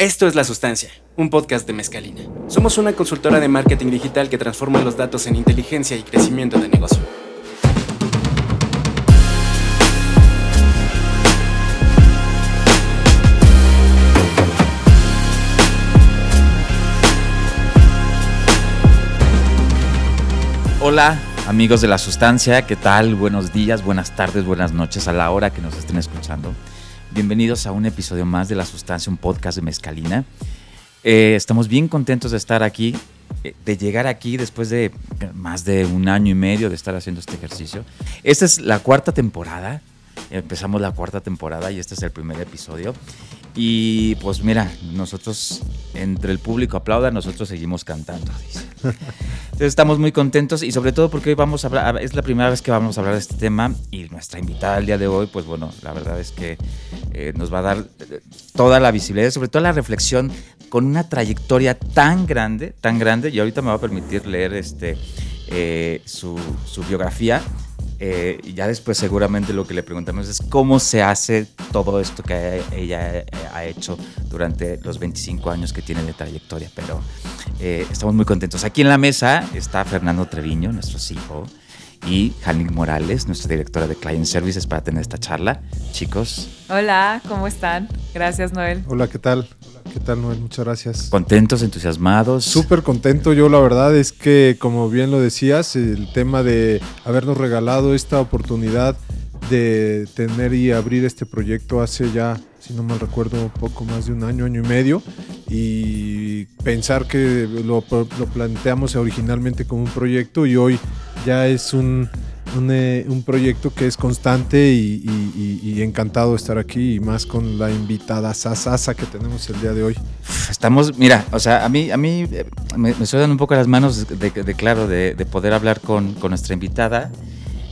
Esto es La Sustancia, un podcast de Mezcalina. Somos una consultora de marketing digital que transforma los datos en inteligencia y crecimiento de negocio. Hola amigos de La Sustancia, ¿qué tal? Buenos días, buenas tardes, buenas noches a la hora que nos estén escuchando. Bienvenidos a un episodio más de La Sustancia, un podcast de Mezcalina. Eh, estamos bien contentos de estar aquí, eh, de llegar aquí después de más de un año y medio de estar haciendo este ejercicio. Esta es la cuarta temporada. Empezamos la cuarta temporada y este es el primer episodio. Y pues mira, nosotros, entre el público aplauda, nosotros seguimos cantando. Entonces estamos muy contentos y sobre todo porque hoy vamos a hablar, es la primera vez que vamos a hablar de este tema y nuestra invitada el día de hoy, pues bueno, la verdad es que eh, nos va a dar eh, toda la visibilidad, sobre todo la reflexión con una trayectoria tan grande, tan grande, y ahorita me va a permitir leer este, eh, su, su biografía eh, ya después seguramente lo que le preguntamos es cómo se hace todo esto que ella eh, ha hecho durante los 25 años que tiene de trayectoria. Pero eh, estamos muy contentos. Aquí en la mesa está Fernando Treviño, nuestro CEO, y Hanik Morales, nuestra directora de Client Services, para tener esta charla. Chicos. Hola, ¿cómo están? Gracias, Noel. Hola, ¿qué tal? ¿Qué tal, Noel? Muchas gracias. Contentos, entusiasmados. Súper contento. Yo la verdad es que, como bien lo decías, el tema de habernos regalado esta oportunidad de tener y abrir este proyecto hace ya, si no mal recuerdo, poco más de un año, año y medio, y pensar que lo, lo planteamos originalmente como un proyecto y hoy ya es un un, eh, un, proyecto que es constante y, y, y, encantado de estar aquí y más con la invitada Sasasa que tenemos el día de hoy. Estamos, mira, o sea, a mí, a mí eh, me, me suenan un poco las manos de, de, de claro, de, de, poder hablar con, con, nuestra invitada,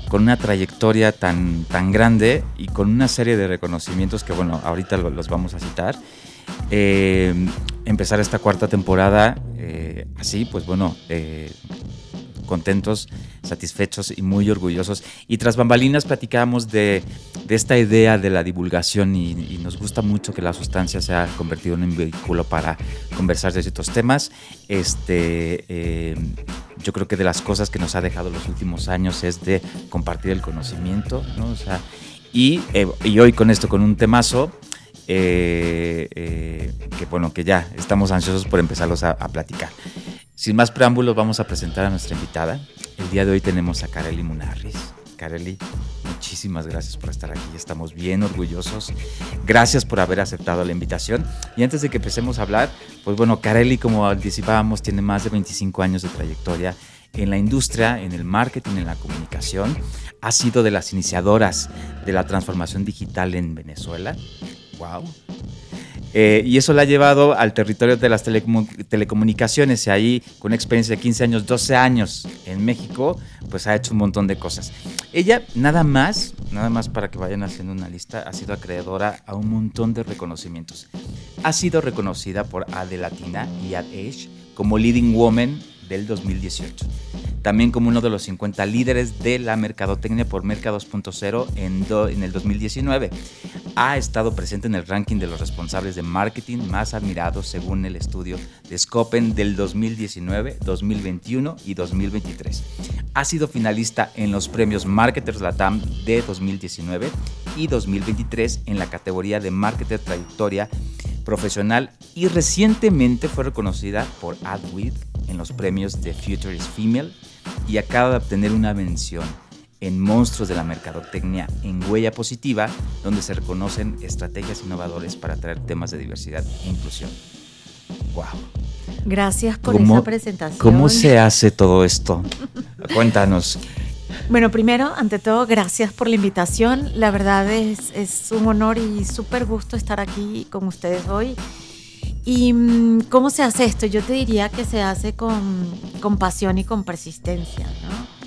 con una trayectoria tan, tan grande y con una serie de reconocimientos que, bueno, ahorita los vamos a citar. Eh, empezar esta cuarta temporada eh, así, pues bueno, eh, contentos, satisfechos y muy orgullosos. Y tras bambalinas platicamos de, esta idea de la divulgación y, nos gusta mucho que la sustancia se ha convertido en un vehículo para conversar de ciertos temas. Este, eh, yo creo que de las cosas que nos ha dejado los últimos años es de compartir el conocimiento, ¿no? Y, eh, y hoy con esto, con un temazo, eh, que bueno, que ya estamos ansiosos por empezarlos a, platicar. Sin más preámbulos, vamos a presentar a nuestra invitada. El día de hoy tenemos a Kareli Munarris. Kareli, muchísimas gracias por estar aquí. Estamos bien orgullosos. Gracias por haber aceptado la invitación. Y antes de que empecemos a hablar, pues bueno, Kareli, como anticipábamos, tiene más de 25 años de trayectoria en la industria, en el marketing, en la comunicación. Ha sido de las iniciadoras de la transformación digital en Venezuela. ¡Wow! Eh, y eso la ha llevado al territorio de las telecomun telecomunicaciones y ahí con experiencia de 15 años, 12 años en México, pues ha hecho un montón de cosas. Ella nada más, nada más para que vayan haciendo una lista, ha sido acreedora a un montón de reconocimientos. Ha sido reconocida por Ad Latina y Ad Age como Leading Woman del 2018. También como uno de los 50 líderes de la mercadotecnia por Merca 2.0 en, en el 2019. Ha estado presente en el ranking de los responsables de marketing más admirados según el estudio de Scopen del 2019, 2021 y 2023. Ha sido finalista en los premios Marketers Latam de 2019 y 2023 en la categoría de Marketer Trayectoria profesional y recientemente fue reconocida por AdWeek en los premios de Future is Female y acaba de obtener una mención en Monstruos de la Mercadotecnia en Huella Positiva, donde se reconocen estrategias innovadoras para traer temas de diversidad e inclusión. ¡Wow! Gracias por esa presentación. ¿Cómo se hace todo esto? Cuéntanos. Bueno, primero, ante todo, gracias por la invitación. La verdad es, es un honor y súper gusto estar aquí con ustedes hoy. ¿Y mm, cómo se hace esto? Yo te diría que se hace con, con pasión y con persistencia, ¿no?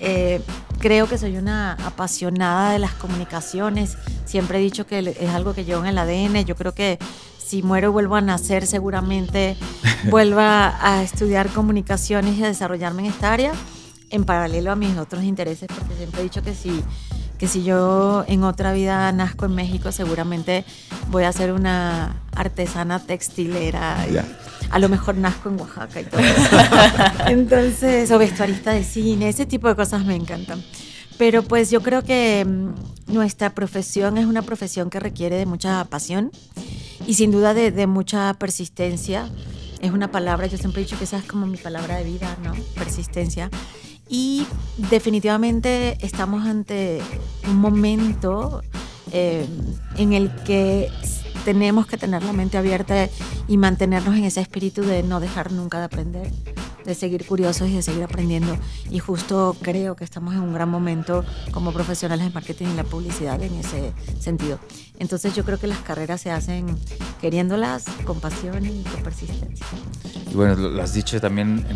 Eh, creo que soy una apasionada de las comunicaciones. Siempre he dicho que es algo que llevo en el ADN. Yo creo que si muero y vuelvo a nacer, seguramente vuelva a estudiar comunicaciones y a desarrollarme en esta área, en paralelo a mis otros intereses, porque siempre he dicho que si que si yo en otra vida nazco en México, seguramente voy a ser una artesana textilera. Y a lo mejor nazco en Oaxaca y todo eso. Entonces, o vestuarista de cine, ese tipo de cosas me encantan. Pero pues yo creo que mm, nuestra profesión es una profesión que requiere de mucha pasión y sin duda de, de mucha persistencia. Es una palabra, yo siempre he dicho que esa es como mi palabra de vida, ¿no? Persistencia. Y definitivamente estamos ante un momento eh, en el que tenemos que tener la mente abierta y mantenernos en ese espíritu de no dejar nunca de aprender, de seguir curiosos y de seguir aprendiendo. Y justo creo que estamos en un gran momento como profesionales de marketing y la publicidad en ese sentido. Entonces yo creo que las carreras se hacen queriéndolas con pasión y con persistencia. Y bueno, lo has dicho también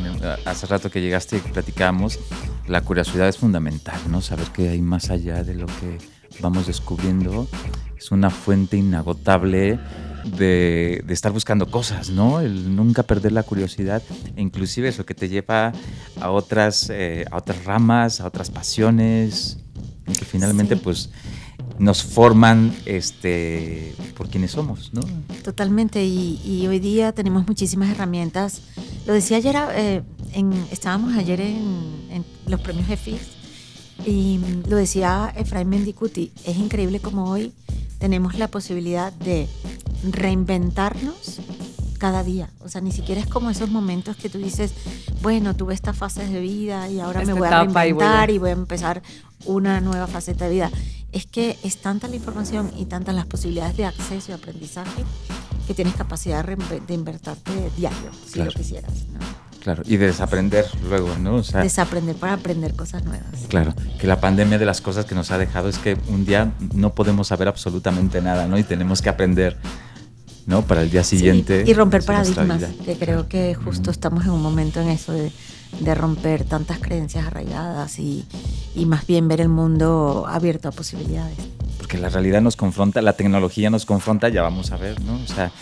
hace rato que llegaste y platicamos, la curiosidad es fundamental, ¿no? Saber que hay más allá de lo que vamos descubriendo es una fuente inagotable de, estar buscando cosas, ¿no? El nunca perder la curiosidad e inclusive eso que te lleva a otras, eh, a otras ramas, a otras pasiones, que finalmente pues nos forman este, por quienes somos, ¿no? Totalmente, y, hoy día tenemos muchísimas herramientas. Lo decía ayer, eh, en, estábamos ayer en, en los premios EFIS y lo decía Efraín Mendicuti, es increíble como hoy tenemos la posibilidad de reinventarnos cada día. O sea, ni siquiera es como esos momentos que tú dices, bueno, tuve estas fases de vida y ahora me voy a reinventar y voy, a empezar una nueva faceta de vida. Es que es tanta la información y tantas las posibilidades de acceso y aprendizaje que tienes capacidad de invertirte diario, si lo quisieras. ¿no? Claro, y desaprender luego, ¿no? desaprender para aprender cosas nuevas. Claro, que la pandemia de las cosas que nos ha dejado es que un día no podemos saber absolutamente nada, ¿no? Y tenemos que aprender, ¿no? Para el día siguiente. y romper paradigmas, que creo que justo estamos en un momento en eso de, romper tantas creencias arraigadas y, y más bien ver el mundo abierto a posibilidades. Porque la realidad nos confronta, la tecnología nos confronta, ya vamos a ver, ¿no? O sea,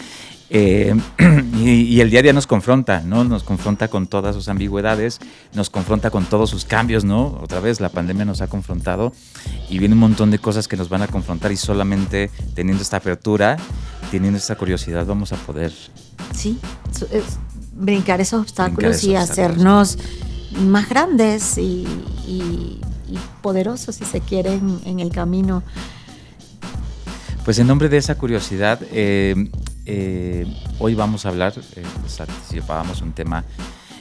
eh, y, el día a día nos confronta, ¿no? Nos confronta con todas sus ambigüedades, nos confronta con todos sus cambios, ¿no? Otra vez la pandemia nos ha confrontado y viene un montón de cosas que nos van a confrontar y solamente teniendo esta apertura, teniendo esta curiosidad, vamos a poder... Sí, brincar esos obstáculos y hacernos más grandes y, poderosos, si se quiere, en, el camino. Pues en nombre de esa curiosidad, eh, eh, hoy vamos a hablar, eh, anticipábamos un tema,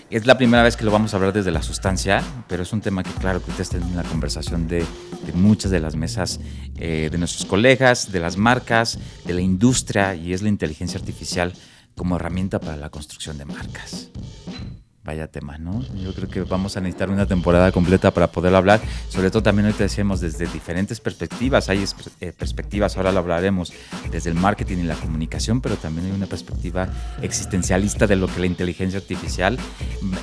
es la primera vez que lo vamos a hablar desde la sustancia, pero es un tema que claro que usted está en la conversación de, muchas de las mesas eh, de nuestros colegas, de las marcas, de la industria y es la inteligencia artificial como herramienta para la construcción de marcas vaya tema, ¿no? Yo creo que vamos a necesitar una temporada completa para poder hablar. Sobre todo también hoy te decíamos desde diferentes perspectivas. Hay eh, perspectivas, ahora lo hablaremos, desde el marketing y la comunicación, pero también hay una perspectiva existencialista de lo que la inteligencia artificial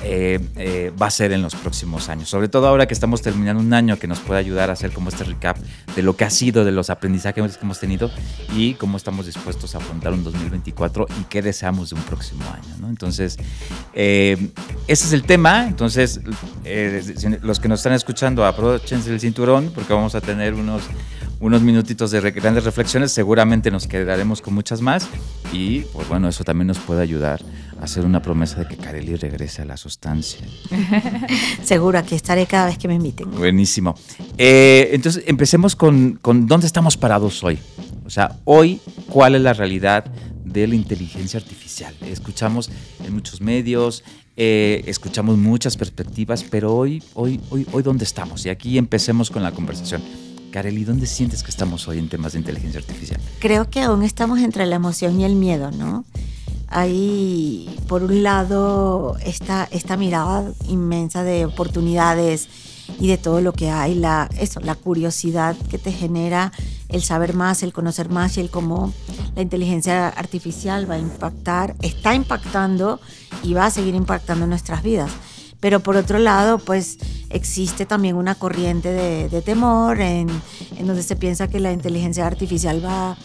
eh, eh, va a ser en los próximos años. Sobre todo ahora que estamos terminando un año que nos puede ayudar a hacer como este recap de lo que ha sido, de los aprendizajes que hemos tenido y cómo estamos dispuestos a afrontar un 2024 y qué deseamos de un próximo año, ¿no? Entonces, ese es el tema. Entonces, eh, los que nos están escuchando, aprovechense el cinturón porque vamos a tener unos, unos minutitos de grandes reflexiones. Seguramente nos quedaremos con muchas más. Y, pues bueno, eso también nos puede ayudar a hacer una promesa de que Kareli regrese a la sustancia. Seguro, aquí estaré cada vez que me inviten. Buenísimo. Eh, entonces, empecemos con, con dónde estamos parados hoy. O sea, hoy, ¿cuál es la realidad de la inteligencia artificial? Escuchamos en muchos medios, eh, escuchamos muchas perspectivas, pero hoy, hoy, hoy, hoy, ¿dónde estamos? Y aquí empecemos con la conversación. Kareli, ¿dónde sientes que estamos hoy en temas de inteligencia artificial? Creo que aún estamos entre la emoción y el miedo, ¿no? Hay, por un lado, esta, esta mirada inmensa de oportunidades y de todo lo que hay, la, eso, la curiosidad que te genera el saber más, el conocer más y el cómo la inteligencia artificial va a impactar, está impactando y va a seguir impactando nuestras vidas. Pero por otro lado, pues existe también una corriente de, temor en, donde se piensa que la inteligencia artificial va,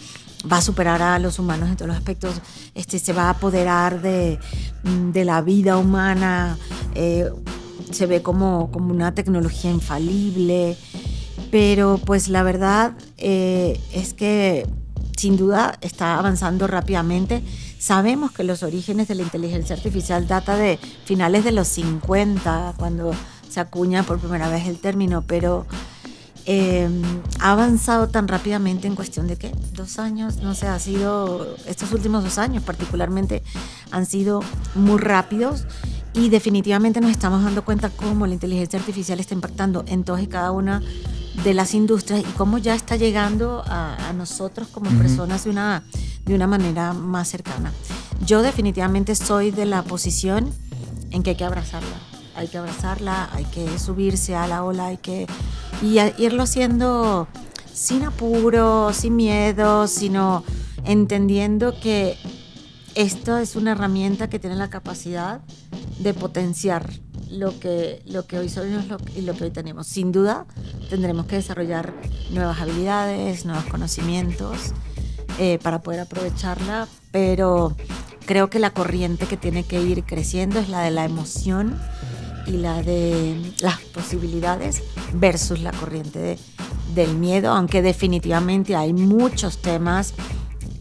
va a superar a los humanos en todos los aspectos, este, se va a apoderar de, de la vida humana, eh, se ve como, como una tecnología infalible. pero pues la verdad eh, es que sin duda está avanzando rápidamente. Sabemos que los orígenes de la inteligencia artificial data de finales de los 50, cuando se acuña por primera vez el término, pero eh, ha avanzado tan rápidamente en cuestión de qué, dos años, no sé, ha sido, estos últimos dos años particularmente han sido muy rápidos y definitivamente nos estamos dando cuenta cómo la inteligencia artificial está impactando en todas y cada una de las industrias y cómo ya está llegando a, nosotros como personas de una, de una manera más cercana. Yo definitivamente soy de la posición en que hay que abrazarla. Hay que abrazarla, hay que subirse a la ola, hay que y irlo haciendo sin apuro, sin miedo, sino entendiendo que esto es una herramienta que tiene la capacidad de potenciar lo que, lo que hoy somos y lo que hoy tenemos. Sin duda, tendremos que desarrollar nuevas habilidades, nuevos conocimientos eh, para poder aprovecharla, pero creo que la corriente que tiene que ir creciendo es la de la emoción y la de las posibilidades versus la corriente del miedo, aunque definitivamente hay muchos temas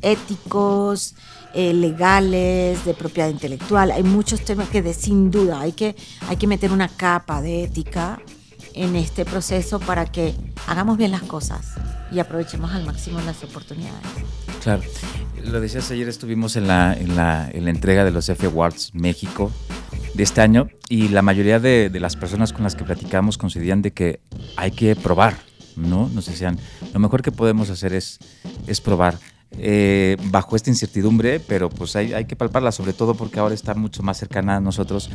éticos, eh, legales, de propiedad intelectual. Hay muchos temas que de, sin duda hay que, hay que meter una capa de ética en este proceso para que hagamos bien las cosas y aprovechemos al máximo las oportunidades. Claro. Lo decías ayer, estuvimos en la, en la, en la entrega de los F Awards México de este año y la mayoría de, de, las personas con las que platicamos consideran de que hay que probar, ¿no? Nos decían, lo mejor que podemos hacer es, es probar. Eh, bajo esta incertidumbre, pero pues hay, hay, que palparla, sobre todo porque ahora está mucho más cercana a nosotros.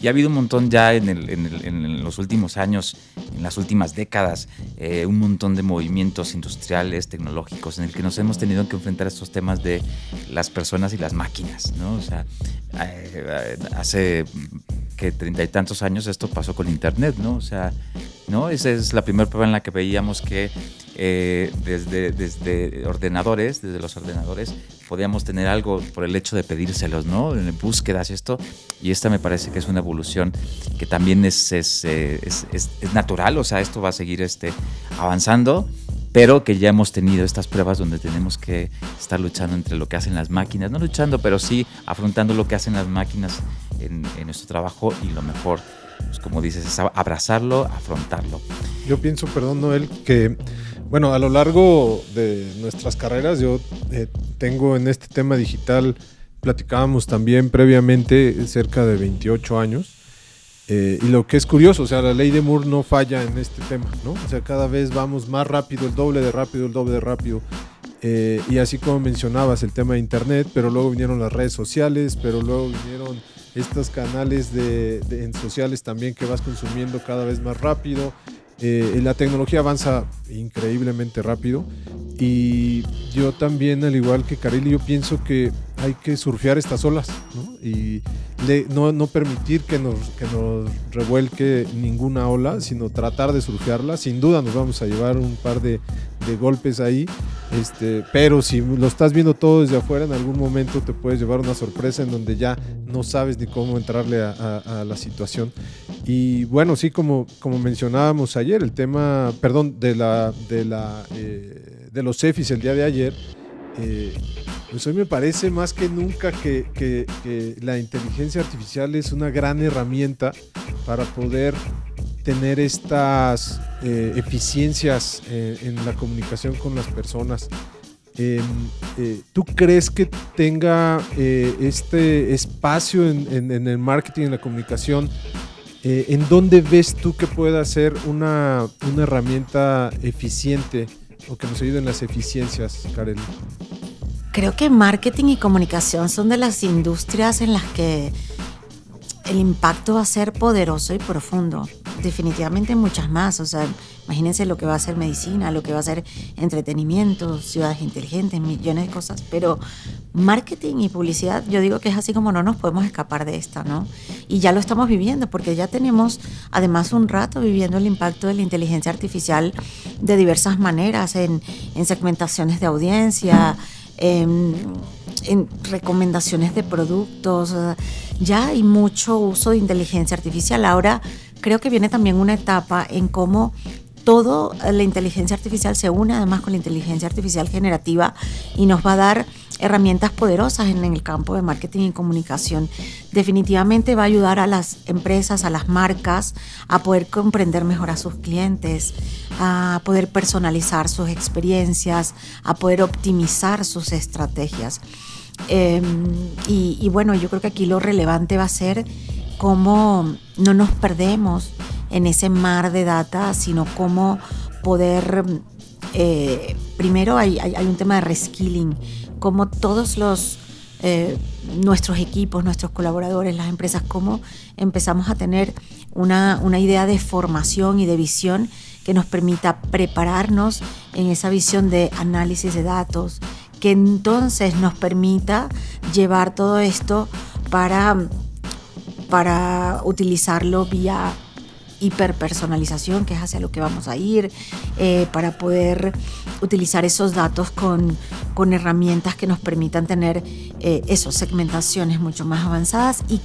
Y ha habido un montón ya en, el, en, el, en los últimos años, en las últimas décadas, eh, un montón de movimientos industriales, tecnológicos, en el que nos hemos tenido que enfrentar a estos temas de las personas y las máquinas, ¿no? O sea, eh, hace que treinta y tantos años esto pasó con Internet, ¿no? O sea, ¿no? Esa es la primera prueba en la que veíamos que eh, desde, desde ordenadores, desde los ordenadores, podíamos tener algo por el hecho de pedírselos, ¿no? En búsquedas, esto. Y esta me parece que es una evolución que también es, es, eh, es, es, natural, o sea, esto va a seguir este, avanzando pero que ya hemos tenido estas pruebas donde tenemos que estar luchando entre lo que hacen las máquinas, no luchando, pero sí afrontando lo que hacen las máquinas en, en nuestro trabajo y lo mejor pues como dices, es abrazarlo, afrontarlo. Yo pienso, perdón, Noel, que, bueno, a lo largo de nuestras carreras, yo eh, tengo en este tema digital, platicábamos también previamente, cerca de 28 años. Eh, y lo que es curioso, o sea, la ley de Moore no falla en este tema, ¿no? O sea, cada vez vamos más rápido, el doble de rápido, el doble de rápido. Eh, y así como mencionabas el tema de Internet, pero luego vinieron las redes sociales, pero luego vinieron estos canales de, en sociales también que vas consumiendo cada vez más rápido. Eh, la tecnología avanza increíblemente rápido y yo también, al igual que Carili, yo pienso que hay que surfear estas olas y no, no, permitir que nos, que nos revuelque ninguna ola, sino tratar de surfearla. Sin duda nos vamos a llevar un par de, golpes ahí, este, pero si lo estás viendo todo desde afuera, en algún momento te puedes llevar una sorpresa en donde ya no sabes ni cómo entrarle a, la situación. Y bueno, sí, como, como mencionábamos ayer, el tema, perdón, de, la, de, la, eh, de los EFIs el día de ayer, eh, pues hoy me parece más que nunca que, la inteligencia artificial es una gran herramienta para poder tener estas eh, eficiencias eh, en la comunicación con las personas. Eh, ¿Tú crees que tenga este espacio en, el marketing, en la comunicación? ¿En dónde ves tú que pueda ser una, una herramienta eficiente o que nos ayude en las eficiencias, Karel? Creo que marketing y comunicación son de las industrias en las que el impacto va a ser poderoso y profundo. Definitivamente muchas más. O sea, imagínense lo que va a ser medicina, lo que va a ser entretenimiento, ciudades inteligentes, millones de cosas. Pero marketing y publicidad, yo digo que es así como no nos podemos escapar de esta, ¿no? Y ya lo estamos viviendo, porque ya tenemos además un rato viviendo el impacto de la inteligencia artificial de diversas maneras, en, en segmentaciones de audiencia. En, en recomendaciones de productos, ya hay mucho uso de inteligencia artificial. Ahora creo que viene también una etapa en cómo todo la inteligencia artificial se une además con la inteligencia artificial generativa y nos va a dar herramientas poderosas en, el campo de marketing y comunicación. Definitivamente va a ayudar a las empresas, a las marcas, a poder comprender mejor a sus clientes, a poder personalizar sus experiencias, a poder optimizar sus estrategias. Em, y, y bueno, yo creo que aquí lo relevante va a ser cómo no nos perdemos en ese mar de data, sino cómo poder, eh, primero hay, hay, un tema de reskilling, cómo todos los, eh, nuestros equipos, nuestros colaboradores, las empresas, cómo empezamos a tener una, una idea de formación y de visión que nos permita prepararnos en esa visión de análisis de datos, que entonces nos permita llevar todo esto para, para utilizarlo vía hiperpersonalización, que es hacia lo que vamos a ir, eh, para poder utilizar esos datos con, con herramientas que nos permitan tener eh, segmentaciones mucho más avanzadas y,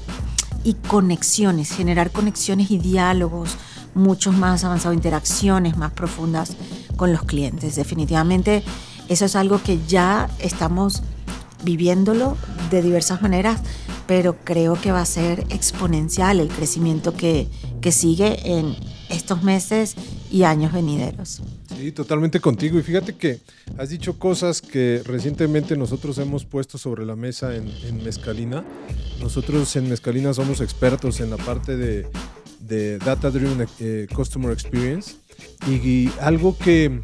y conexiones, generar conexiones y diálogos mucho más avanzados, interacciones más profundas con los clientes. Definitivamente eso es algo que ya estamos viviéndolo de diversas maneras, pero creo que va a ser exponencial el crecimiento que, que sigue en estos meses y años venideros. Sí, totalmente contigo. Y fíjate que has dicho cosas que recientemente nosotros hemos puesto sobre la mesa en, en Mezcalina. Nosotros en Mezcalina somos expertos en la parte de, de Data Driven eh, Customer Experience. y algo que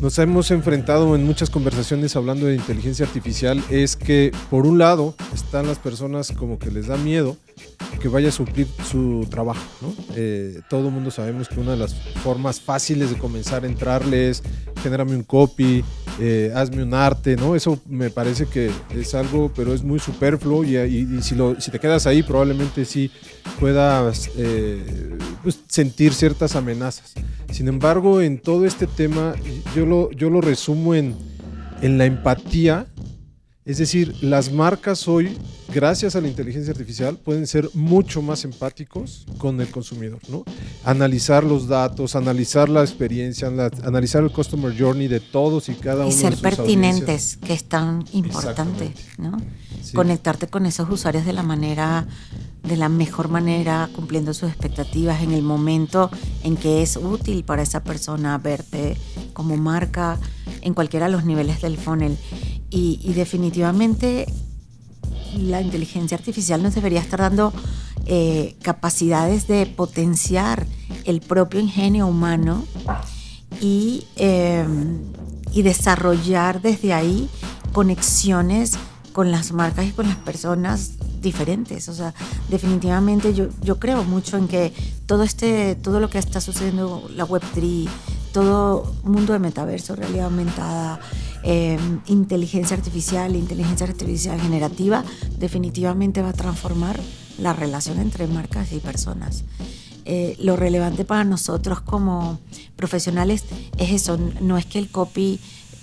nos hemos enfrentado en muchas conversaciones hablando de inteligencia artificial es que por un lado están las personas como que les da miedo que vaya a suplir su trabajo. Eh, todo el mundo sabemos que una de las formas fáciles de comenzar a entrarle es genérame un copy, eh, hazme un arte, ¿no? Eso me parece que es algo, pero es muy superfluo y, si, lo, si te quedas ahí probablemente sí puedas eh, pues, sentir ciertas amenazas. Sin embargo, en todo este tema, yo lo, yo lo resumo en, en la empatía. Es decir, las marcas hoy, gracias a la inteligencia artificial, pueden ser mucho más empáticos con el consumidor, ¿no? Analizar los datos, analizar la experiencia, analizar el customer journey de todos y cada uno. Y ser pertinentes, que es tan importante, ¿no? Conectarte con esos usuarios de la manera de la mejor manera, cumpliendo sus expectativas en el momento en que es útil para esa persona verte como marca en cualquiera de los niveles del funnel. Y, definitivamente la inteligencia artificial nos debería estar dando eh, capacidades de potenciar el propio ingenio humano y, eh, y desarrollar desde ahí conexiones con las marcas y con las personas diferentes. O sea, definitivamente yo, yo creo mucho en que todo este, todo lo que está sucediendo, la Web3, todo mundo de metaverso, realidad aumentada, em, inteligencia artificial, inteligencia artificial generativa, definitivamente va a transformar la relación entre marcas y personas. Eh, lo relevante para nosotros como profesionales es eso, no es que el copy,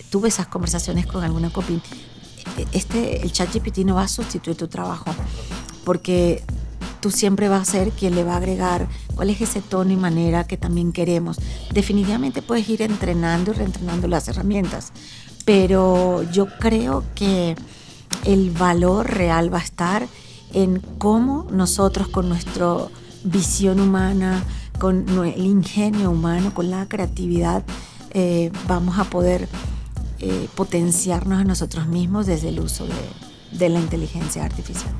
tuve esas conversaciones con alguna copy, este, el ChatGPT no va a sustituir tu trabajo, porque tú siempre vas a ser quien le va a agregar cuál es ese tono y manera que también queremos. Definitivamente puedes ir entrenando y reentrenando las herramientas, pero yo creo que el valor real va a estar en cómo nosotros con nuestra visión humana, con el ingenio humano, con la creatividad, eh, vamos a poder eh, potenciarnos a nosotros mismos desde el uso de, la inteligencia artificial.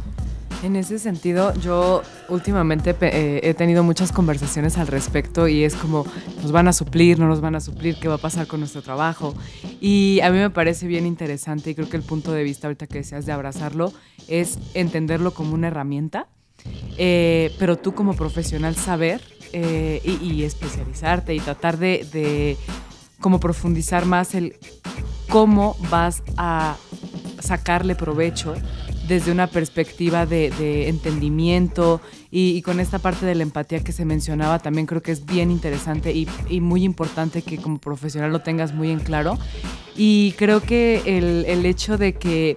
En ese sentido, yo últimamente eh, he tenido muchas conversaciones al respecto y es como, nos van a suplir, no nos van a suplir, qué va a pasar con nuestro trabajo. Y a mí me parece bien interesante y creo que el punto de vista ahorita que deseas de abrazarlo es entenderlo como una herramienta, eh, pero tú como profesional saber y, especializarte y tratar de, de como profundizar más el cómo vas a sacarle provecho desde una perspectiva de, entendimiento y, con esta parte de la empatía que se mencionaba, también creo que es bien interesante y, muy importante que como profesional lo tengas muy en claro. Y creo que el, hecho de que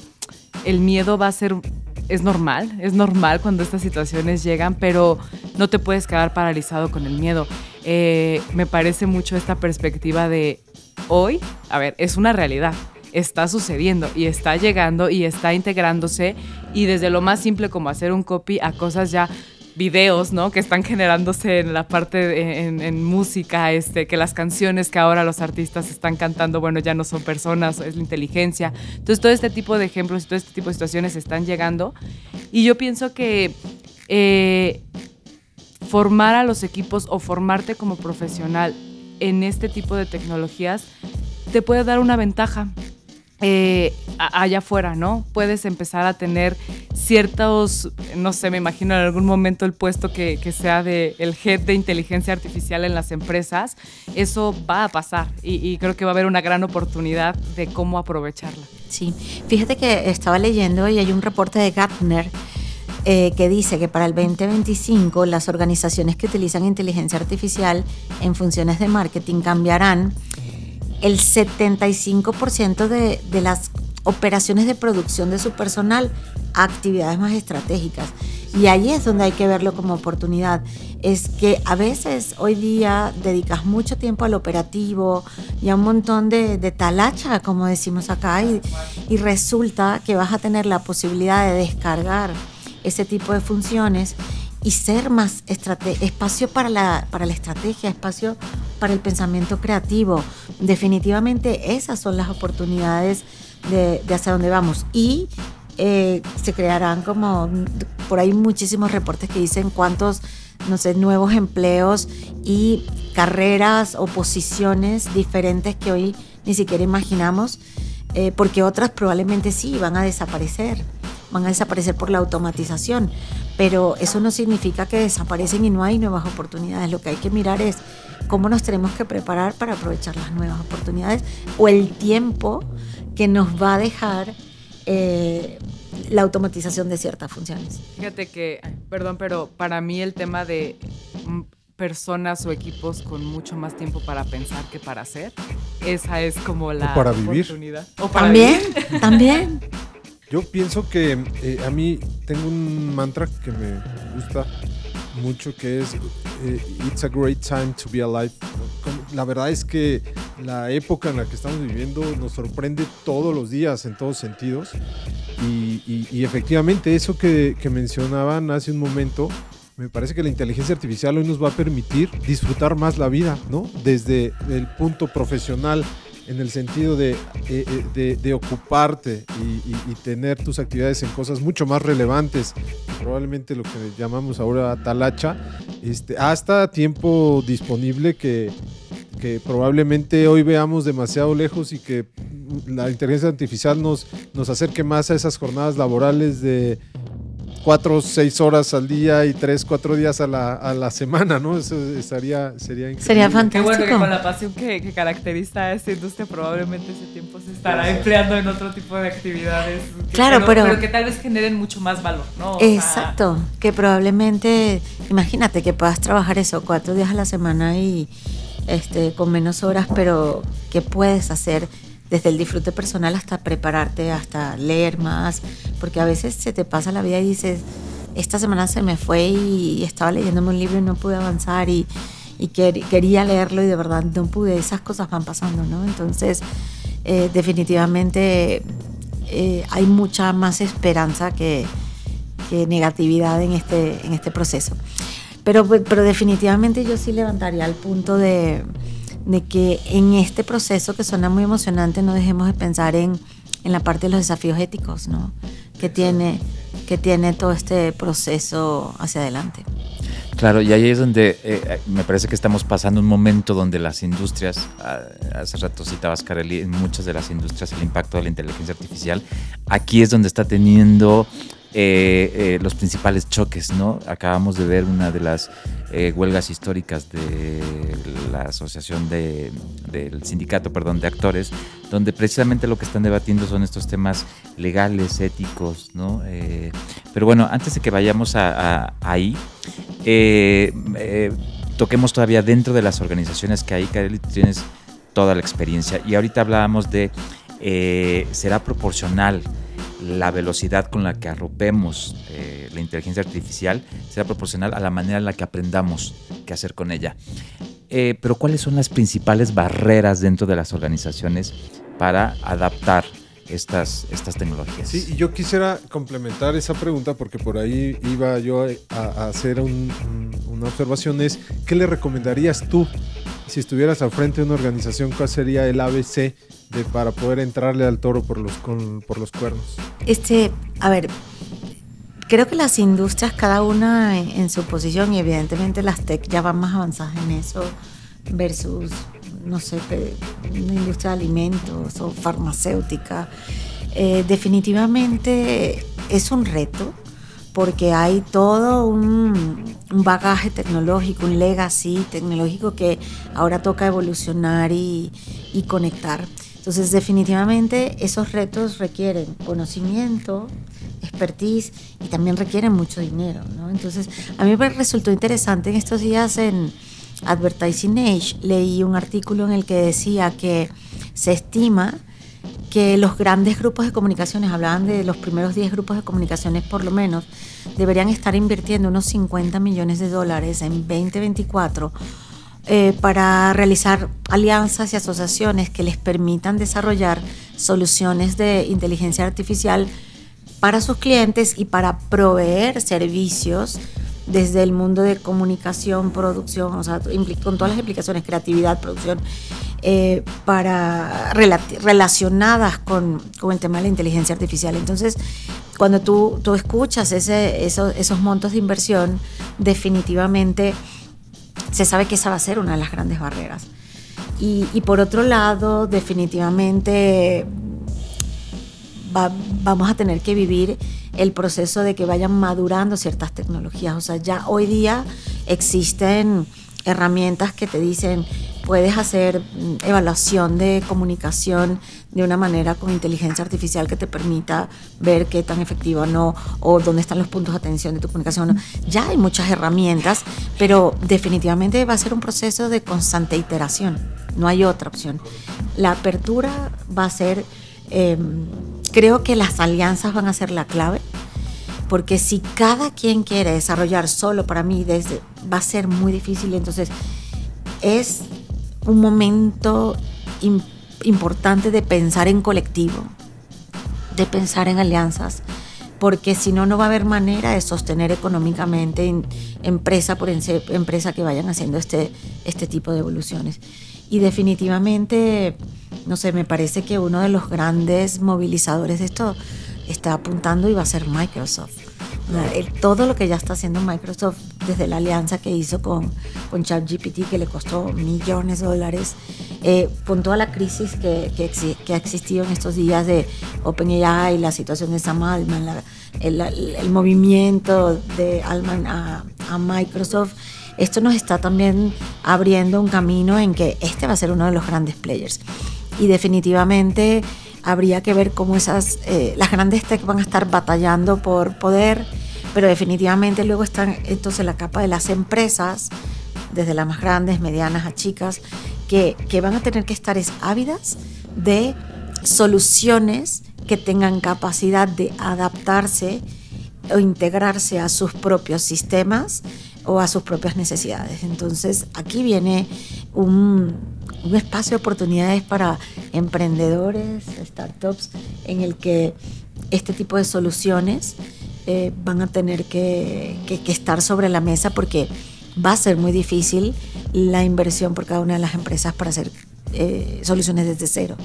el miedo va a ser es normal, es normal cuando estas situaciones llegan, pero no te puedes quedar paralizado con el miedo. eh, me parece mucho esta perspectiva de hoy, a ver, es una realidad está sucediendo y está llegando y está integrándose y desde lo más simple como hacer un copy a cosas ya videos, ¿no? Que están generándose en la parte en, música, este, que las canciones que ahora los artistas están cantando, bueno, ya no son personas, es la inteligencia. Entonces todo este tipo de ejemplos y todo este tipo de situaciones están llegando y yo pienso que eh, formar a los equipos o formarte como profesional en este tipo de tecnologías te puede dar una ventaja eh, allá afuera, ¿no? Puedes empezar a tener ciertos, no sé, me imagino en algún momento el puesto que, sea de el head de inteligencia artificial en las empresas, eso va a pasar y, creo que va a haber una gran oportunidad de cómo aprovecharla. Sí, fíjate que estaba leyendo y hay un reporte de Gartner eh, que dice que para el 2025 las organizaciones que utilizan inteligencia artificial en funciones de marketing cambiarán el 75% de, de las operaciones de producción de su personal a actividades más estratégicas. Y ahí es donde hay que verlo como oportunidad. Es que a veces hoy día dedicas mucho tiempo al operativo y a un montón de, de talacha, como decimos acá, y, y resulta que vas a tener la posibilidad de descargar ese tipo de funciones y ser más espacio para la, para la estrategia, espacio para el pensamiento creativo. Definitivamente esas son las oportunidades de, hacia dónde vamos. Y eh, se crearán como por ahí muchísimos reportes que dicen cuántos, no sé, nuevos empleos y carreras o posiciones diferentes que hoy ni siquiera imaginamos, eh, porque otras probablemente sí van a desaparecer van a desaparecer por la automatización, pero eso no significa que desaparecen y no hay nuevas oportunidades. Lo que hay que mirar es cómo nos tenemos que preparar para aprovechar las nuevas oportunidades o el tiempo que nos va a dejar eh, la automatización de ciertas funciones. Fíjate que, perdón, pero para mí el tema de mm, personas o equipos con mucho más tiempo para pensar que para hacer, esa es como la para vivir. oportunidad. O también, también. Yo pienso que eh, a mí tengo un mantra que me gusta mucho que es eh, It's a great time to be alive. La verdad es que la época en la que estamos viviendo nos sorprende todos los días en todos sentidos y, efectivamente eso que, que mencionaban hace un momento me parece que la inteligencia artificial hoy nos va a permitir disfrutar más la vida, ¿no? Desde el punto profesional en el sentido de, eh, eh, de, ocuparte y, tener tus actividades en cosas mucho más relevantes, probablemente lo que llamamos ahora talacha, este, hasta tiempo disponible que, que probablemente hoy veamos demasiado lejos y que la inteligencia artificial nos, nos acerque más a esas jornadas laborales de cuatro, seis horas al día y tres, cuatro días a la, a la semana, ¿no? Eso estaría, sería increíble. Sería fantástico. Qué bueno que con la pasión que, que, caracteriza a esta industria probablemente ese tiempo se estará empleando en otro tipo de actividades. Claro, pero, pero, que tal vez generen mucho más valor, ¿no? exacto, que probablemente, imagínate que puedas trabajar eso cuatro días a la semana y este, con menos horas, pero que puedes hacer desde el disfrute personal hasta prepararte, hasta leer más, porque a veces se te pasa la vida y dices, esta semana se me fue y estaba leyéndome un libro y no pude avanzar y, quería leerlo y de verdad no pude, esas cosas van pasando, ¿no? Entonces, eh, definitivamente eh, hay mucha más esperanza que, negatividad en este, en este proceso. Pero, pero definitivamente yo sí levantaría el punto de de que en este proceso que suena muy emocionante no dejemos de pensar en, en la parte de los desafíos éticos ¿no? que, tiene, que tiene todo este proceso hacia adelante. Claro, y ahí es donde eh, eh, me parece que estamos pasando un momento donde las industrias, ah, hace rato citabas Carely, en muchas de las industrias el impacto de la inteligencia artificial, aquí es donde está teniendo eh, eh, los principales choques, ¿no? Acabamos de ver una de las eh, huelgas históricas de la asociación de, del sindicato, perdón, de actores, donde precisamente lo que están debatiendo son estos temas legales, éticos, ¿no? pero bueno, antes de que vayamos a, ahí, toquemos todavía dentro de las organizaciones que hay, Kareli, tienes toda la experiencia. Y ahorita hablábamos de, será proporcional la velocidad con la que arropemos eh, la inteligencia artificial sea proporcional a la manera en la que aprendamos qué hacer con ella. Eh, pero ¿cuáles son las principales barreras dentro de las organizaciones para adaptar estas, estas tecnologías? Sí, y yo quisiera complementar esa pregunta porque por ahí iba yo a, hacer una observación, es ¿qué le recomendarías tú si estuvieras al frente de una organización? ¿Cuál sería el ABC de, para poder entrarle al toro por los, por los cuernos? Este, a ver, creo que las industrias, cada una en, su posición, y evidentemente las tech ya van más avanzadas en eso, versus, no sé, una industria de alimentos o farmacéutica. Eh, definitivamente es un reto porque hay todo un, bagaje tecnológico, un legacy tecnológico que ahora toca evolucionar y, y conectar. Entonces, definitivamente esos retos requieren conocimiento, expertise y también requieren mucho dinero. ¿no? Entonces, a mí me resultó interesante en estos días en Advertising Age, leí un artículo en el que decía que se estima que los grandes grupos de comunicaciones, hablaban de los primeros 10 grupos de comunicaciones por lo menos, deberían estar invirtiendo unos 50 millones de dólares en 2024 eh, para realizar alianzas y asociaciones que les permitan desarrollar soluciones de inteligencia artificial para sus clientes y para proveer servicios desde el mundo de comunicación, producción, o sea, con todas las implicaciones, creatividad, producción, eh, para relacionadas con, con, el tema de la inteligencia artificial. Entonces, cuando tú, tú escuchas esos, montos de inversión, definitivamente se sabe que esa va a ser una de las grandes barreras. Y por otro lado, definitivamente vamos a tener que vivir el proceso de que vayan madurando ciertas tecnologías. O sea, ya hoy día existen herramientas que te dicen, puedes hacer mm, evaluación de comunicación de una manera con inteligencia artificial que te permita ver qué tan efectiva o no, o dónde están los puntos de atención de tu comunicación. Ya hay muchas herramientas, pero definitivamente va a ser un proceso de constante iteración. No hay otra opción. La apertura va a ser Em, creo que las alianzas van a ser la clave, porque si cada quien quiere desarrollar solo para mí, desde, va a ser muy difícil. Entonces, es un momento importante de pensar en colectivo, de pensar en alianzas, porque si no, no va a haber manera de sostener económicamente empresa por empresa que vayan haciendo este, este tipo de evoluciones. Y definitivamente no sé, me parece que uno de los grandes movilizadores de esto está apuntando y va a ser Microsoft. Todo lo que ya está haciendo Microsoft desde la alianza que hizo con, con ChatGPT, que le costó millones de dólares, eh, con toda la crisis que, que, ha existido en estos días de OpenAI, la situación de Sam Altman, el, movimiento de Altman a, a Microsoft, esto nos está también abriendo un camino en que este va a ser uno de los grandes players. Y definitivamente habría que ver cómo esas, eh, las grandes tech van a estar batallando por poder, pero definitivamente luego están entonces la capa de las empresas, desde las más grandes, medianas a chicas, que, que van a tener que estar es ávidas de soluciones que tengan capacidad de adaptarse o integrarse a sus propios sistemas o a sus propias necesidades. Entonces aquí viene un, un espacio de oportunidades para emprendedores, startups, en el que este tipo de soluciones eh, van a tener que, estar sobre la mesa porque va a ser muy difícil la inversión por cada una de las empresas para hacer eh, soluciones desde cero.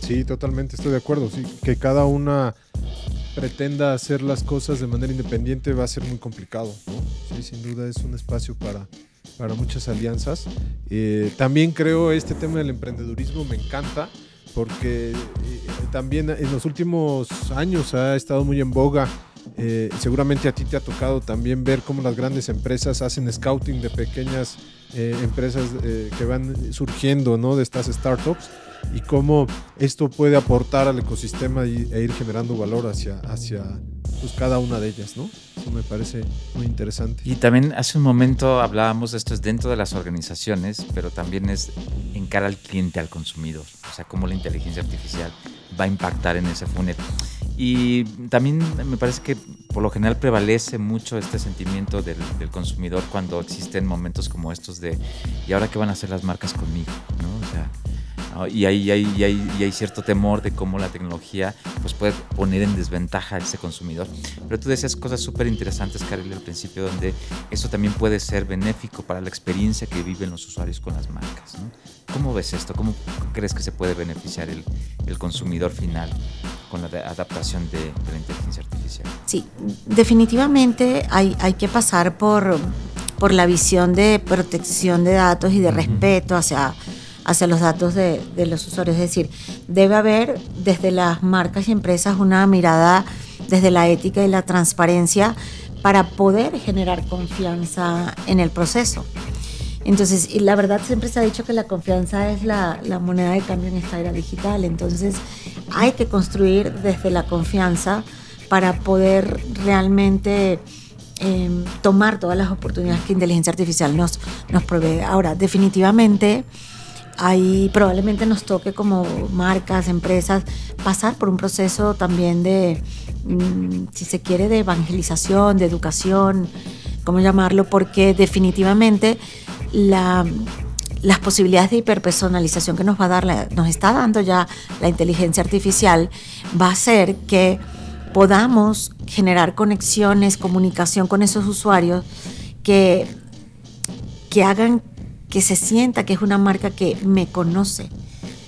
Sí, totalmente, estoy de acuerdo. Sí, que cada una pretenda hacer las cosas de manera independiente va a ser muy complicado. Sí, sin duda es un espacio para, para muchas alianzas. Eh, también creo este tema del emprendedurismo me encanta porque eh, también en los últimos años ha estado muy en boga. Eh, seguramente a ti te ha tocado también ver cómo las grandes empresas hacen scouting de pequeñas empresas que van surgiendo ¿no? de estas startups y cómo esto puede aportar al ecosistema e ir generando valor hacia, hacia pues, cada una de ellas, ¿no? Eso me parece muy interesante. Y también hace un momento hablábamos esto es dentro de las organizaciones, pero también es en cara al cliente, al consumidor, o sea, cómo la inteligencia artificial va a impactar en ese funnel. Y también me parece que por lo general prevalece mucho este sentimiento del, del, consumidor cuando existen momentos como estos de, ¿y ahora qué van a hacer las marcas conmigo? ¿no? O sea, y hay, hay, hay, hay, cierto temor de cómo la tecnología pues, puede poner en desventaja a ese consumidor. Pero tú decías cosas súper interesantes, Karel, al principio, donde eso también puede ser benéfico para la experiencia que viven los usuarios con las marcas. ¿no? ¿Cómo ves esto? ¿Cómo crees que se puede beneficiar el, el consumidor final con la adaptación de, de, la inteligencia artificial? Sí, definitivamente hay, hay que pasar por, por la visión de protección de datos y de respeto hacia hacia los datos de, de, los usuarios. Es decir, debe haber desde las marcas y empresas una mirada desde la ética y la transparencia para poder generar confianza en el proceso. Entonces, y la verdad siempre se ha dicho que la confianza es la, la, moneda de cambio en esta era digital. Entonces, hay que construir desde la confianza para poder realmente eh, tomar todas las oportunidades que inteligencia artificial nos, nos provee. Ahora, definitivamente ahí probablemente nos toque como marcas, empresas, pasar por un proceso también de, mmm, si se quiere, de evangelización, de educación, ¿cómo llamarlo? Porque definitivamente la, las posibilidades de hiperpersonalización que nos va a dar, la, nos está dando ya la inteligencia artificial, va a hacer que podamos generar conexiones, comunicación con esos usuarios que, que hagan que se sienta que es una marca que me conoce,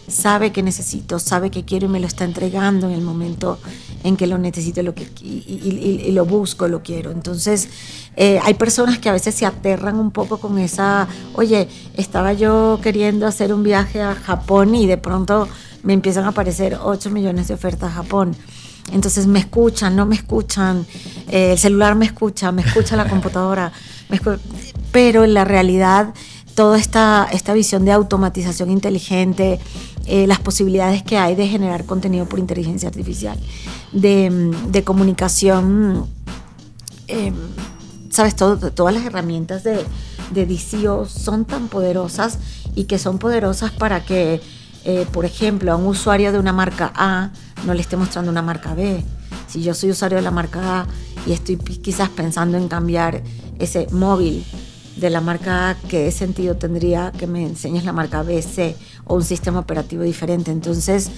sabe que necesito, sabe que quiero y me lo está entregando en el momento en que lo necesito lo que, y, y, y lo busco, lo quiero. Entonces, eh, hay personas que a veces se aterran un poco con esa, oye, estaba yo queriendo hacer un viaje a Japón y de pronto me empiezan a aparecer 8 millones de ofertas a Japón. Entonces me escuchan, no me escuchan, eh, el celular me escucha, me escucha la computadora, pero en la realidad toda esta, esta visión de automatización inteligente, eh, las posibilidades que hay de generar contenido por inteligencia artificial, de, de comunicación, eh, sabes, todo, todas las herramientas de, de DCO son tan poderosas y que son poderosas para que, eh, por ejemplo, a un usuario de una marca A no le esté mostrando una marca B. Si yo soy usuario de la marca A y estoy quizás pensando en cambiar ese móvil de la marca A, ¿qué sentido tendría que me enseñes la marca B, C o un sistema operativo diferente? Entonces,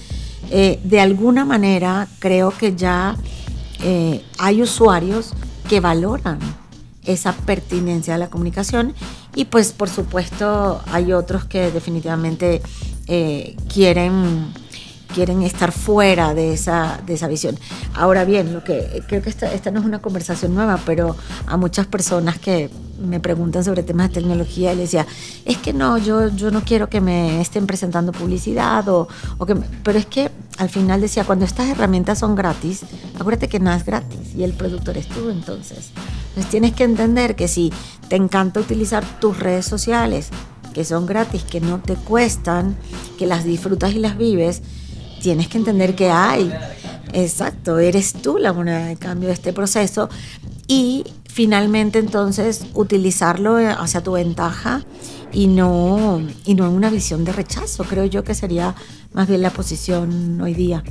eh, de alguna manera creo que ya eh, hay usuarios que valoran esa pertinencia de la comunicación y pues por supuesto hay otros que definitivamente eh, quieren quieren estar fuera de esa, de esa visión. Ahora bien, lo que creo que esta, esta no es una conversación nueva, pero a muchas personas que me preguntan sobre temas de tecnología, les decía, es que no, yo, yo no quiero que me estén presentando publicidad, o, o que me, pero es que al final decía, cuando estas herramientas son gratis, acuérdate que nada es gratis y el productor eres tú, entonces. Entonces tienes que entender que si te encanta utilizar tus redes sociales, que son gratis, que no te cuestan, que las disfrutas y las vives, tienes que entender que hay. Exacto, eres tú la moneda de cambio de este proceso y finalmente entonces utilizarlo hacia tu ventaja y no, y no en una visión de rechazo. Creo yo que sería más bien la posición hoy día.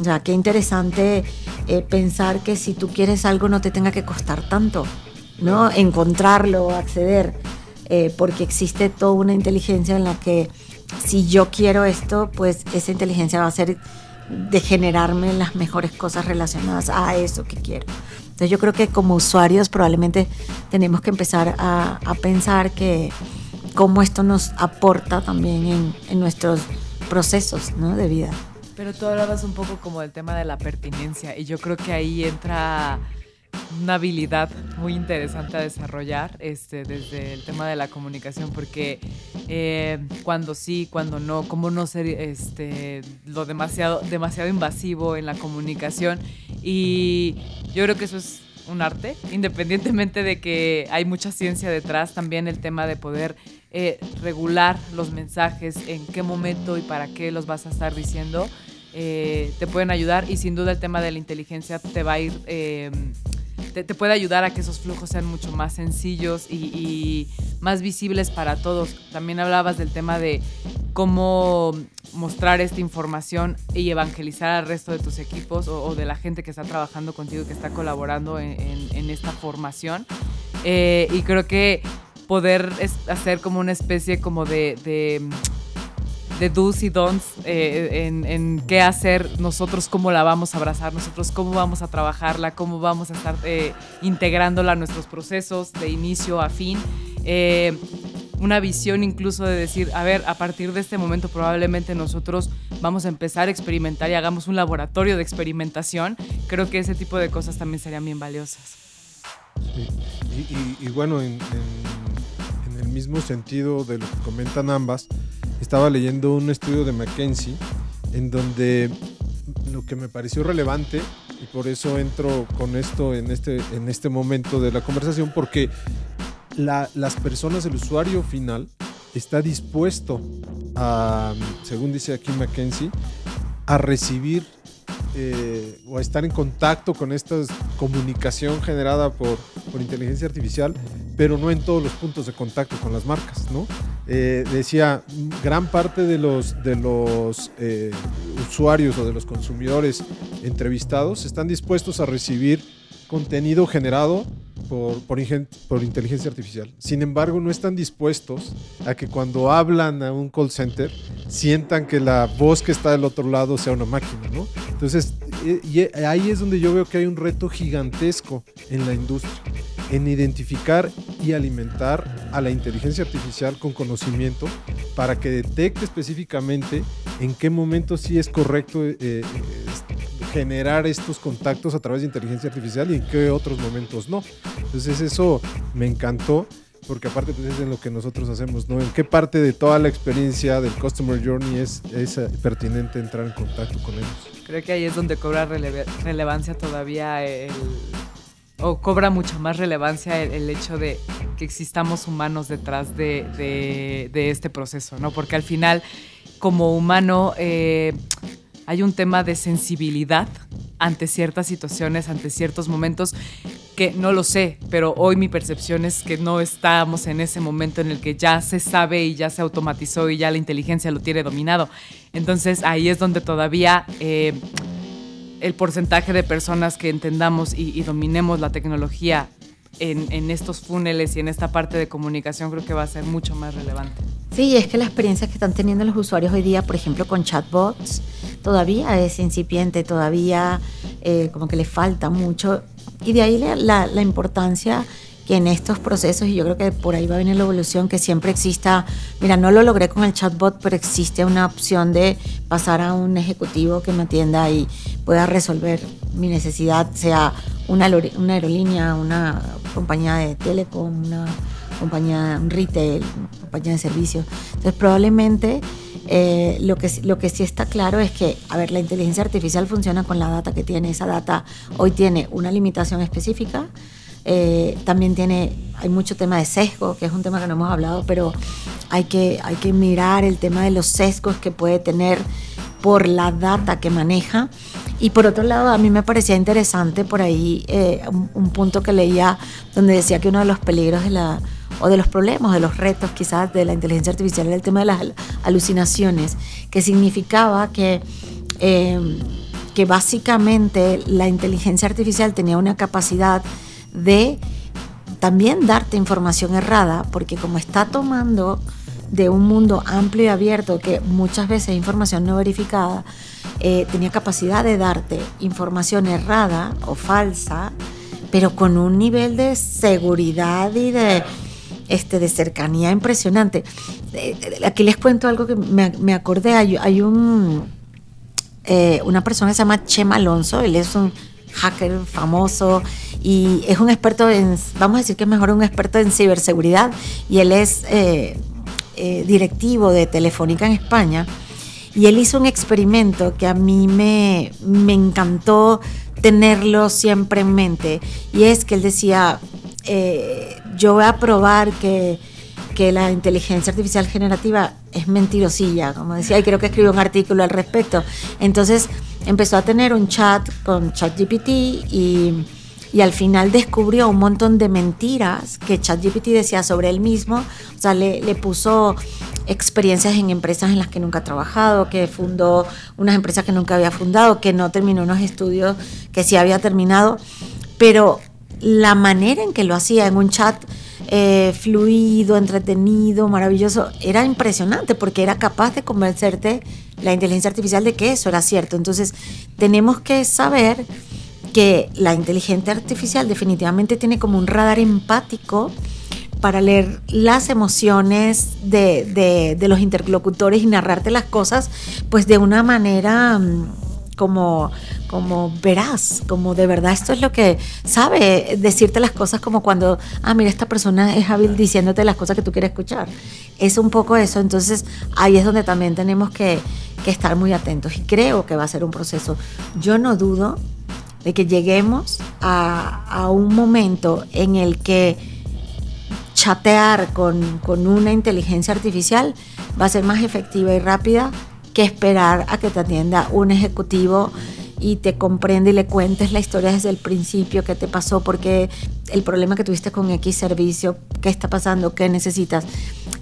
O sea, qué interesante eh, pensar que si tú quieres algo no te tenga que costar tanto, ¿no? Encontrarlo, acceder, eh, porque existe toda una inteligencia en la que si yo quiero esto, pues esa inteligencia va a ser de generarme las mejores cosas relacionadas a eso que quiero. Entonces yo creo que como usuarios probablemente tenemos que empezar a, a pensar que cómo esto nos aporta también en, en nuestros procesos ¿no? de vida. Pero tú hablabas un poco como del tema de la pertinencia y yo creo que ahí entra una habilidad muy interesante a desarrollar este, desde el tema de la comunicación, porque eh, cuando sí, cuando no, cómo no ser este, lo demasiado, demasiado invasivo en la comunicación. Y yo creo que eso es un arte, independientemente de que hay mucha ciencia detrás, también el tema de poder eh, regular los mensajes, en qué momento y para qué los vas a estar diciendo, eh, te pueden ayudar y sin duda el tema de la inteligencia te va a ir... Te, puede ayudar a que esos flujos sean mucho más sencillos y, más visibles para todos. También hablabas del tema de cómo mostrar esta información y evangelizar al resto de tus equipos o, de la gente que está trabajando contigo, que está colaborando en, esta formación. Eh, y creo que poder hacer como una especie como de do's y don'ts eh, en, qué hacer nosotros, cómo la vamos a abrazar, nosotros cómo vamos a trabajarla, cómo vamos a estar eh, integrándola a nuestros procesos de inicio a fin. Eh, una visión incluso de decir, a ver, a partir de este momento probablemente nosotros vamos a empezar a experimentar y hagamos un laboratorio de experimentación. Creo que ese tipo de cosas también serían bien valiosas. Y, bueno, en, en el mismo sentido de lo que comentan ambas, estaba leyendo un estudio de McKenzie en donde lo que me pareció relevante y por eso entro con esto en este, en este momento de la conversación porque las personas, el usuario final está dispuesto a, según dice aquí McKenzie, a recibir eh, o estar en contacto con esta comunicación generada por, por, inteligencia artificial, pero no en todos los puntos de contacto con las marcas, ¿no? Eh, decía, gran parte de los, de los eh, usuarios o de los consumidores entrevistados están dispuestos a recibir contenido generado por, por, inteligencia artificial. Sin embargo, no están dispuestos a que cuando hablan a un call center sientan que la voz que está del otro lado sea una máquina, ¿no? Entonces, y ahí es donde yo veo que hay un reto gigantesco en la industria, en identificar y alimentar a la inteligencia artificial con conocimiento para que detecte específicamente en qué momento sí es correcto eh, eh, generar estos contactos a través de inteligencia artificial y en qué otros momentos no. Entonces eso me encantó porque aparte pues, es en lo que nosotros hacemos, ¿no? En qué parte de toda la experiencia del Customer Journey es, es pertinente entrar en contacto con ellos. Creo que ahí es donde cobra relevancia todavía o cobra mucha más relevancia el, hecho de que existamos humanos detrás de, de, este proceso, ¿no? Porque al final, como humano, eh, hay un tema de sensibilidad ante ciertas situaciones, ante ciertos momentos que no lo sé, pero hoy mi percepción es que no estamos en ese momento en el que ya se sabe y ya se automatizó y ya la inteligencia lo tiene dominado. Entonces ahí es donde todavía eh, el porcentaje de personas que entendamos y, dominemos la tecnología en, en, estos túneles y en esta parte de comunicación creo que va a ser mucho más relevante. Sí, es que la experiencia que están teniendo los usuarios hoy día, por ejemplo, con chatbots, todavía es incipiente, todavía eh, como que le falta mucho. Y de ahí la, la, importancia que en estos procesos, y yo creo que por ahí va a venir la evolución, que siempre exista, mira, no lo logré con el chatbot, pero existe una opción de pasar a un ejecutivo que me atienda y pueda resolver mi necesidad, sea una, una aerolínea, una compañía de telecom, una compañía, un retail, compañía de servicios. Entonces probablemente eh, lo, que, lo que sí está claro es que, a ver, la inteligencia artificial funciona con la data que tiene. Esa data hoy tiene una limitación específica. Eh, también tiene, hay mucho tema de sesgo, que es un tema que no hemos hablado, pero hay que, hay que mirar el tema de los sesgos que puede tener por la data que maneja. Y por otro lado, a mí me parecía interesante por ahí eh, un, punto que leía donde decía que uno de los peligros de la, o de los problemas, de los retos quizás de la inteligencia artificial era el tema de las alucinaciones, que significaba que, eh, que básicamente la inteligencia artificial tenía una capacidad de también darte información errada, porque como está tomando de un mundo amplio y abierto, que muchas veces es información no verificada, eh, tenía capacidad de darte información errada o falsa, pero con un nivel de seguridad y de, este, de cercanía impresionante. Eh, aquí les cuento algo que me, acordé, hay, un, eh, una persona que se llama Chema Alonso, él es un hacker famoso y es un experto en, vamos a decir que es mejor un experto en ciberseguridad. Y él es eh, directivo de Telefónica en España. Y él hizo un experimento que a mí me, me encantó tenerlo siempre en mente. Y es que él decía, eh, yo voy a probar que, que, la inteligencia artificial generativa es mentirosilla, como decía, y creo que escribió un artículo al respecto. Entonces empezó a tener un chat con ChatGPT y y al final descubrió un montón de mentiras que ChatGPT decía sobre él mismo. O sea, le, le puso experiencias en empresas en las que nunca ha trabajado, que fundó unas empresas que nunca había fundado, que no terminó unos estudios que sí había terminado, pero la manera en que lo hacía en un chat eh, fluido, entretenido, maravilloso, era impresionante porque era capaz de convencerte la inteligencia artificial de que eso era cierto. Entonces, tenemos que saber que la inteligencia artificial definitivamente tiene como un radar empático para leer las emociones de, de, de los interlocutores y narrarte las cosas, pues de una manera mm, como, como verás, como de verdad esto es lo que sabe decirte las cosas como cuando, ah, mira, esta persona es hábil diciéndote las cosas que tú quieres escuchar. Es un poco eso, entonces ahí es donde también tenemos que, que estar muy atentos y creo que va a ser un proceso. Yo no dudo de que lleguemos a, a un momento en el que chatear con, con, una inteligencia artificial va a ser más efectiva y rápida que esperar a que te atienda un ejecutivo y te comprende y le cuentes la historia desde el principio, qué te pasó, porque el problema que tuviste con X servicio, qué está pasando, qué necesitas.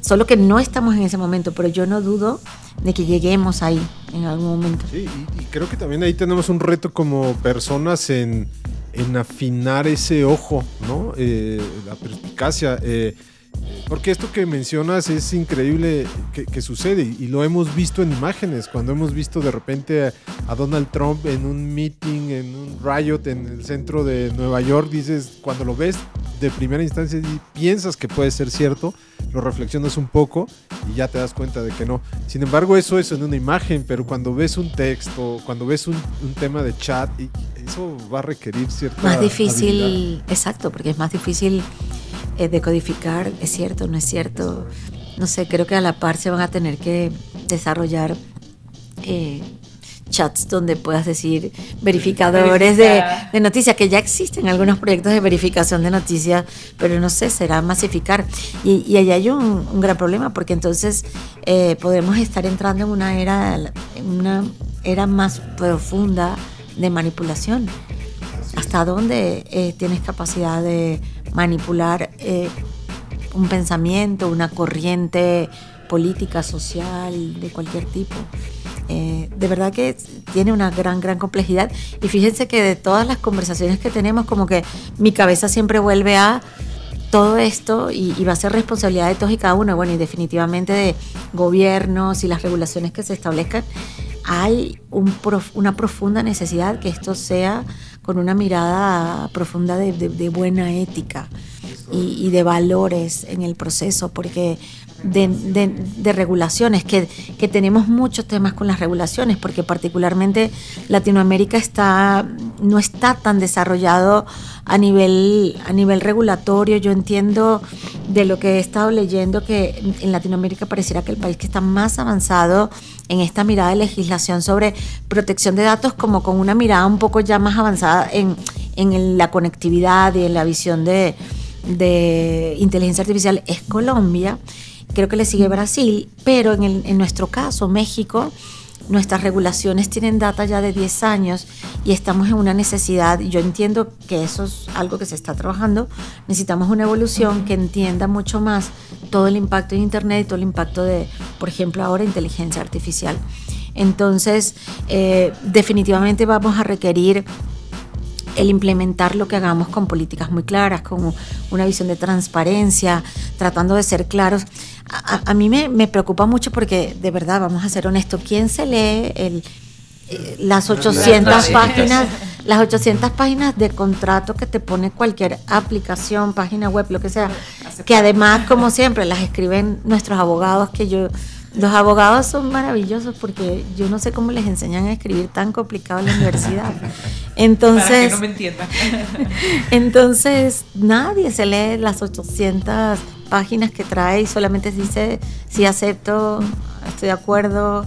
Solo que no estamos en ese momento, pero yo no dudo de que lleguemos ahí en algún momento. Sí, y, y creo que también ahí tenemos un reto como personas en, en afinar ese ojo, ¿no? Eh, la perspicacia. Eh, porque esto que mencionas es increíble que, que, sucede y lo hemos visto en imágenes, cuando hemos visto de repente a, a, Donald Trump en un meeting, en un riot en el centro de Nueva York, dices, cuando lo ves de primera instancia y piensas que puede ser cierto, lo reflexionas un poco y ya te das cuenta de que no. Sin embargo, eso es en una imagen, pero cuando ves un texto, cuando ves un, un tema de chat, eso va a requerir cierta... Más difícil, habilidad. exacto, porque es más difícil eh, decodificar, es cierto, no es cierto. No sé, creo que a la par se van a tener que desarrollar eh, chats donde puedas decir verificadores de, de, noticias, que ya existen algunos proyectos de verificación de noticias, pero no sé, será masificar. Y, y allá hay un, un, gran problema, porque entonces eh, podemos estar entrando en una era, una era más profunda de manipulación. ¿Hasta dónde eh, tienes capacidad de manipular eh, un pensamiento, una corriente política, social, de cualquier tipo. Eh, de verdad que tiene una gran, gran complejidad. Y fíjense que de todas las conversaciones que tenemos, como que mi cabeza siempre vuelve a todo esto y, va a ser responsabilidad de todos y cada uno, bueno, y definitivamente de gobiernos y las regulaciones que se establezcan, hay un prof, una profunda necesidad que esto sea con una mirada profunda de, buena ética y, de valores en el proceso, porque de, de, regulaciones, que, que, tenemos muchos temas con las regulaciones, porque particularmente Latinoamérica está, no está tan desarrollado a nivel, a nivel regulatorio. Yo entiendo de lo que he estado leyendo que en Latinoamérica pareciera que el país que está más avanzado en esta mirada de legislación sobre protección de datos, como con una mirada un poco ya más avanzada en, en la conectividad y en la visión de, de inteligencia artificial, es Colombia creo que le sigue Brasil, pero en, el, en, nuestro caso, México, nuestras regulaciones tienen data ya de 10 años y estamos en una necesidad, yo entiendo que eso es algo que se está trabajando, necesitamos una evolución que entienda mucho más todo el impacto de Internet y todo el impacto de, por ejemplo, ahora inteligencia artificial. Entonces, eh, definitivamente vamos a requerir el implementar lo que hagamos con políticas muy claras, con una visión de transparencia, tratando de ser claros. A, a mí me, me, preocupa mucho porque, de verdad, vamos a ser honestos, ¿quién se lee el, eh, las 800 las páginas? Las 800 páginas de contrato que te pone cualquier aplicación, página web, lo que sea, que además, como siempre, las escriben nuestros abogados que yo los abogados son maravillosos porque yo no sé cómo les enseñan a escribir tan complicado en la universidad. Entonces, Para que no me entiendan. entonces, nadie se lee las 800 páginas que trae y solamente dice sí acepto, estoy de acuerdo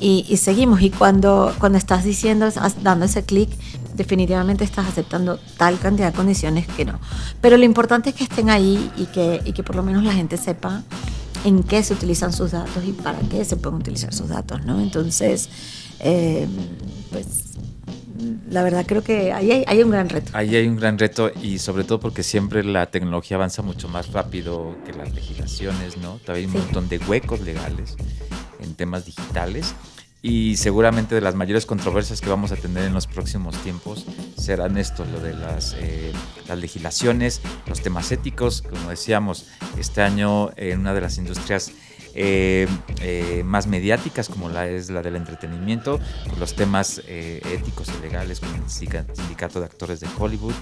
y, y seguimos. Y cuando, cuando estás diciendo, dando ese clic, definitivamente estás aceptando tal cantidad de condiciones que no. Pero lo importante es que estén ahí y que, y que por lo menos la gente sepa en qué se utilizan sus datos y para qué se pueden utilizar sus datos, ¿no? Entonces, eh, pues la verdad creo que ahí hay, hay, un gran reto. Ahí hay un gran reto y sobre todo porque siempre la tecnología avanza mucho más rápido que las legislaciones, ¿no? Todavía hay un montón de huecos legales en temas digitales y seguramente de las mayores controversias que vamos a tener en los próximos tiempos serán esto, lo de las, eh, legislaciones, los temas éticos, como decíamos, este año en una de las industrias eh, eh, más mediáticas, como la es la del entretenimiento, los temas éticos y legales, como el sindicato de actores de Hollywood,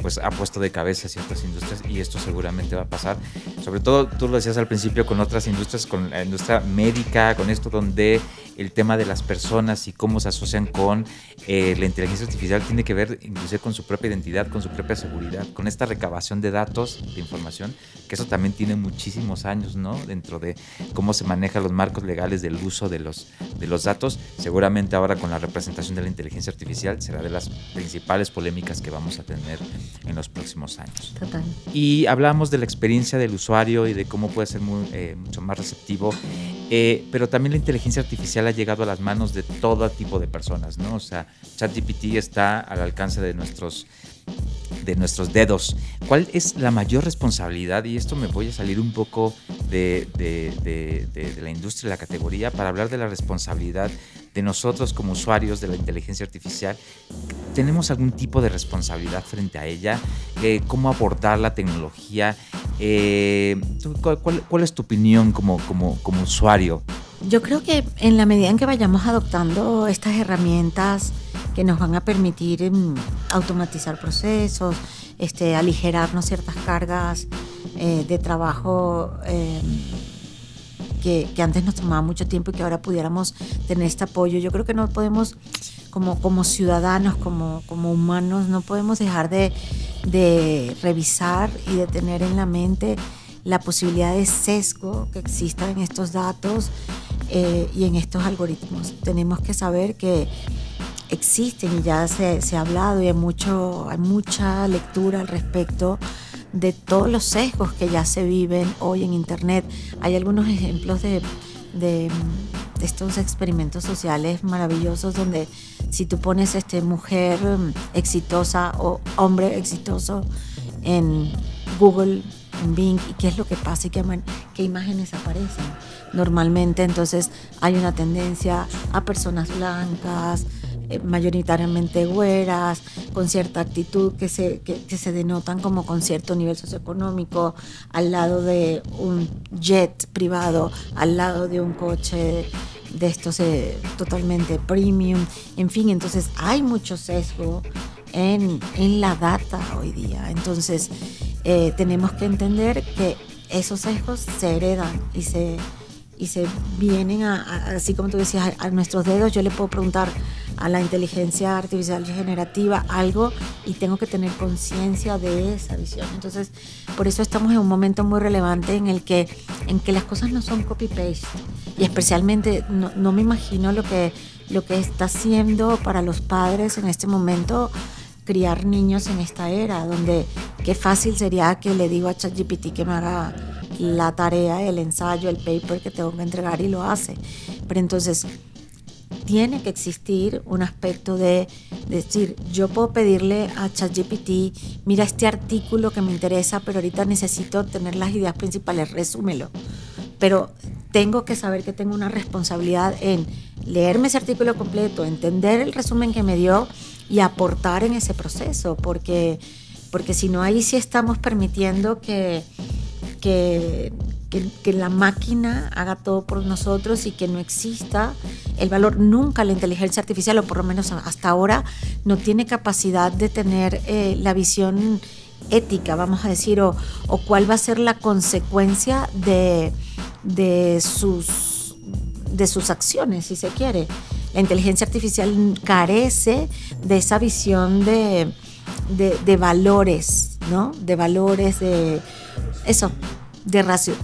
pues ha puesto de cabeza ciertas industrias y esto seguramente va a pasar. Sobre todo, tú lo decías al principio, con otras industrias, con la industria médica, con esto donde el tema de las personas y cómo se asocian con la inteligencia artificial tiene que ver inclusive con su propia identidad, con su propia seguridad, con esta recabación de datos, de información, que eso también tiene muchísimos años, ¿no? Dentro de cómo se manejan los marcos legales del uso de los, de los datos. Seguramente ahora con la representación de la inteligencia artificial será de las principales polémicas que vamos a tener en los próximos años. Total. Y hablamos de la experiencia del usuario y de cómo puede ser eh, mucho más receptivo, eh, pero también la inteligencia artificial ha llegado a las manos de todo tipo de personas, ¿no? O sea, ChatGPT está al alcance de nuestros de nuestros dedos. ¿Cuál es la mayor responsabilidad? Y esto me voy a salir un poco de, la industria, de la categoría, para hablar de la responsabilidad nosotros como usuarios de la inteligencia artificial. ¿Tenemos algún tipo de responsabilidad frente a ella? Eh, ¿Cómo abordar la tecnología? Eh, ¿cuál, es tu opinión como, como, como usuario? Yo creo que en la medida en que vayamos adoptando estas herramientas, que nos van a permitir em, automatizar procesos, este, aligerarnos ciertas cargas eh, de trabajo que, que, antes nos tomaba mucho tiempo y que ahora pudiéramos tener este apoyo. Yo creo que no podemos, como, como ciudadanos, como, como humanos, no podemos dejar de, de revisar y de tener en la mente la posibilidad de sesgo que exista en estos datos eh, y en estos algoritmos. Tenemos que saber que existen y ya se, se, ha hablado y hay, mucho, hay mucha lectura al respecto de todos los sesgos que ya se viven hoy en Internet. Hay algunos ejemplos de, estos experimentos sociales maravillosos donde si tú pones este, mujer mm, exitosa o hombre exitoso en Google, en Bing, y qué es lo que pasa y qué, qué imágenes aparecen normalmente. Entonces hay una tendencia a personas blancas, eh, mayoritariamente güeras, con cierta actitud que se, que, se denotan como con cierto nivel socioeconómico, al lado de un jet privado, al lado de un coche de estos eh, totalmente premium, en fin, entonces hay mucho sesgo en, en la data hoy día, entonces eh, tenemos que entender que esos sesgos se heredan y se, y se vienen a, así como tú decías, a nuestros dedos, yo le puedo preguntar a la inteligencia artificial generativa algo y tengo que tener conciencia de esa visión. Entonces, por eso estamos en un momento muy relevante en el que, en que las cosas no son copy-paste. Y especialmente no, no, me imagino lo que, lo que está haciendo para los padres en este momento criar niños en esta era, donde qué fácil sería que le digo a ChatGPT que me haga la tarea, el ensayo, el paper que tengo que entregar y lo hace. Pero entonces, tiene que existir un aspecto de, decir, yo puedo pedirle a ChatGPT, mira este artículo que me interesa, pero ahorita necesito tener las ideas principales, resúmelo. Pero tengo que saber que tengo una responsabilidad en leerme ese artículo completo, entender el resumen que me dio y aportar en ese proceso, porque, porque si no, ahí sí estamos permitiendo que, que que, la máquina haga todo por nosotros y que no exista el valor. Nunca la inteligencia artificial, o por lo menos hasta ahora, no tiene capacidad de tener eh, la visión ética, vamos a decir, o, cuál va a ser la consecuencia de, de, sus, de sus acciones, si se quiere. La inteligencia artificial carece de esa visión de, de, de valores, ¿no? De valores, de eso, de racio,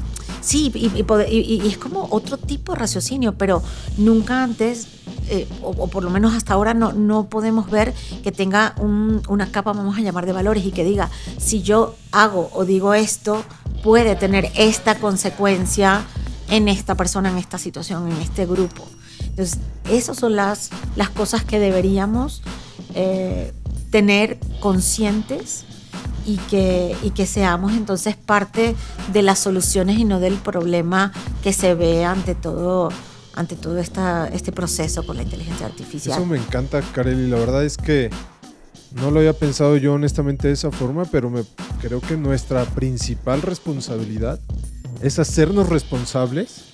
Sí, y, es como otro tipo de raciocinio, pero nunca antes, eh, o, por lo menos hasta ahora, no, no podemos ver que tenga una capa, vamos a llamar, de valores y que diga, si yo hago o digo esto, puede tener esta consecuencia en esta persona, en esta situación, en este grupo. Entonces, esas son las, las cosas que deberíamos eh, tener conscientes y que, y que seamos entonces parte de las soluciones y no del problema que se ve ante todo ante todo esta, este proceso con la inteligencia artificial. Eso me encanta, Kareli. La verdad es que no lo había pensado yo honestamente de esa forma, pero me, creo que nuestra principal responsabilidad es hacernos responsables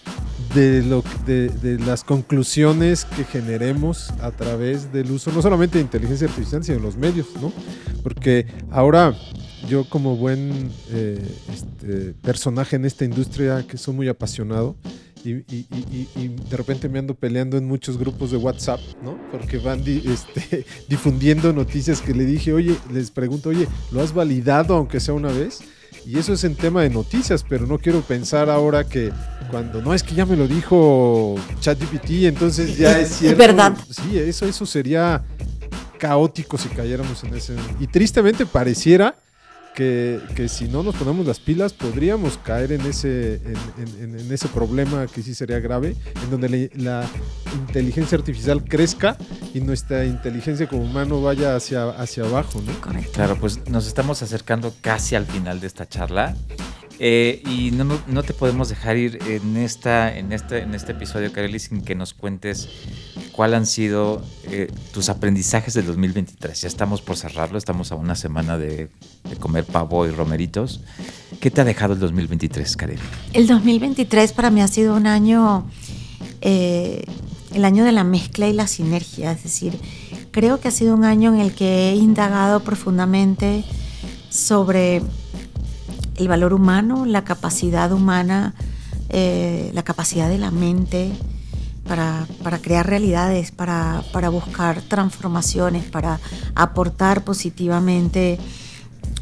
de, lo, de, de, las conclusiones que generemos a través del uso, no solamente de inteligencia artificial, sino de los medios, ¿no? Porque ahora yo como buen eh, este, personaje en esta industria, que soy muy apasionado, y, de repente me ando peleando en muchos grupos de WhatsApp, ¿no? Porque van di, este, difundiendo noticias que le dije, oye, les pregunto, oye, ¿lo has validado aunque sea una vez? Y eso es en tema de noticias, pero no quiero pensar ahora que cuando no es que ya me lo dijo ChatGPT, entonces ya es cierto. Es verdad. Sí, eso, eso sería caótico si cayéramos en ese. Y tristemente pareciera que, que, si no nos ponemos las pilas podríamos caer en ese, en, en, en ese problema que sí sería grave, en donde le, la inteligencia artificial crezca y nuestra inteligencia como humano vaya hacia, hacia abajo, ¿no? Correcto. Claro, pues nos estamos acercando casi al final de esta charla. Eh, y no, no, te podemos dejar ir en, esta, en, este, en este episodio, Kareli, sin que nos cuentes cuáles han sido eh, tus aprendizajes del 2023. Ya estamos por cerrarlo, estamos a una semana de, de, comer pavo y romeritos. ¿Qué te ha dejado el 2023, Kareli? El 2023 para mí ha sido un año, eh, el año de la mezcla y la sinergia, es decir, creo que ha sido un año en el que he indagado profundamente sobre el valor humano, la capacidad humana, eh, la capacidad de la mente para, para crear realidades, para, para, buscar transformaciones, para aportar positivamente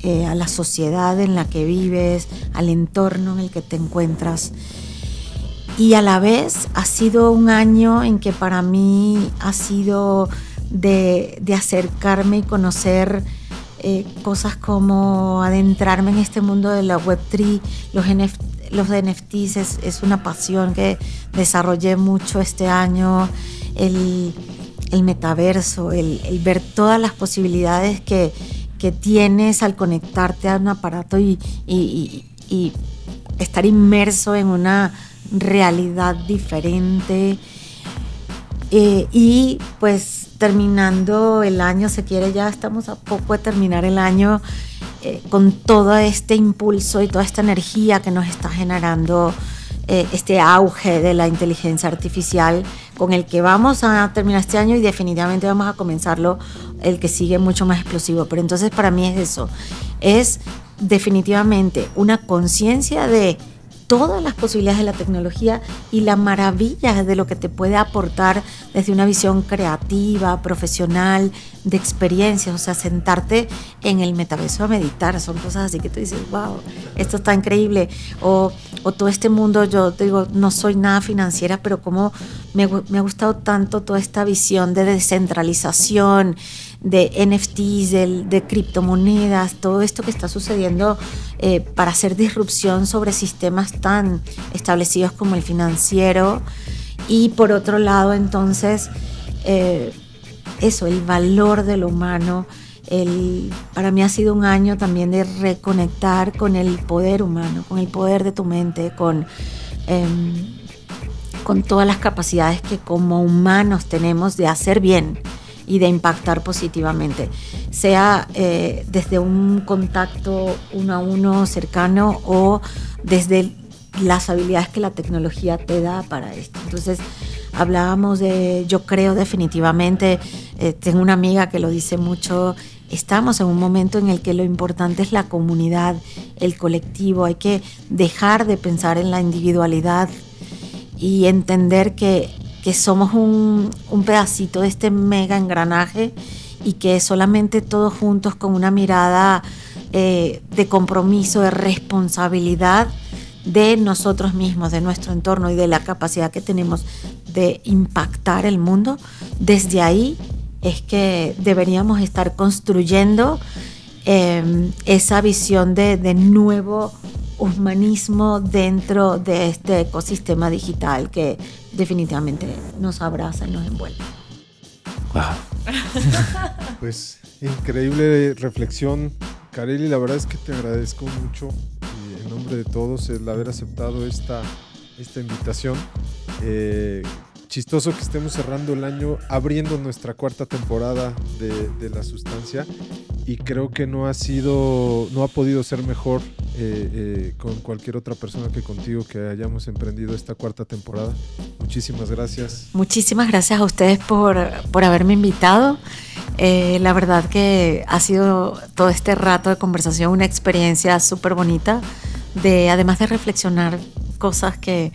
eh, a la sociedad en la que vives, al entorno en el que te encuentras. Y a la vez ha sido un año en que para mí ha sido de, de acercarme y conocer eh, cosas como adentrarme en este mundo de la Web3, los, los NFTs es, una pasión que desarrollé mucho este año, el, metaverso, el, el, ver todas las posibilidades que, tienes al conectarte a un aparato y estar inmerso en una realidad diferente. Eh, y pues terminando el año, se quiere ya, estamos a poco de terminar el año eh, con todo este impulso y toda esta energía que nos está generando eh, este auge de la inteligencia artificial con el que vamos a terminar este año y definitivamente vamos a comenzarlo el que sigue mucho más explosivo. Pero entonces para mí es eso, es definitivamente una conciencia de todas las posibilidades de la tecnología y la maravilla de lo que te puede aportar desde una visión creativa, profesional, de experiencias, o sea, sentarte en el metaverso a meditar, son cosas así que tú dices, wow, esto está increíble, o, o todo este mundo, yo digo, no soy nada financiera, pero como me, me ha gustado tanto toda esta visión de descentralización, de NFTs, de, de, criptomonedas, todo esto que está sucediendo eh, para hacer disrupción sobre sistemas tan establecidos como el financiero. Y por otro lado, entonces, eh, eso, el valor de lo humano. El, para mí ha sido un año también de reconectar con el poder humano, con el poder de tu mente, con, eh, con todas las capacidades que como humanos tenemos de hacer bien y de impactar positivamente, sea eh, desde un contacto uno a uno cercano o desde las habilidades que la tecnología te da para esto. Entonces, hablábamos de, yo creo definitivamente, eh, tengo una amiga que lo dice mucho, estamos en un momento en el que lo importante es la comunidad, el colectivo, hay que dejar de pensar en la individualidad y entender que que somos un, un, pedacito de este mega engranaje y que solamente todos juntos con una mirada eh, de compromiso, de responsabilidad de nosotros mismos, de nuestro entorno y de la capacidad que tenemos de impactar el mundo, desde ahí es que deberíamos estar construyendo eh, esa visión de, de nuevo humanismo dentro de este ecosistema digital que definitivamente nos abraza y nos envuelve. Wow. Pues increíble reflexión, Kareli. La verdad es que te agradezco mucho y en nombre de todos el haber aceptado esta, esta invitación. Eh, chistoso que estemos cerrando el año abriendo nuestra cuarta temporada de, de La Sustancia y creo que no ha sido, no ha podido ser mejor eh, eh, con cualquier otra persona que contigo que hayamos emprendido esta cuarta temporada. Muchísimas gracias. Muchísimas gracias a ustedes por, por haberme invitado. Eh, la verdad que ha sido todo este rato de conversación una experiencia súper bonita, de, además de reflexionar cosas que,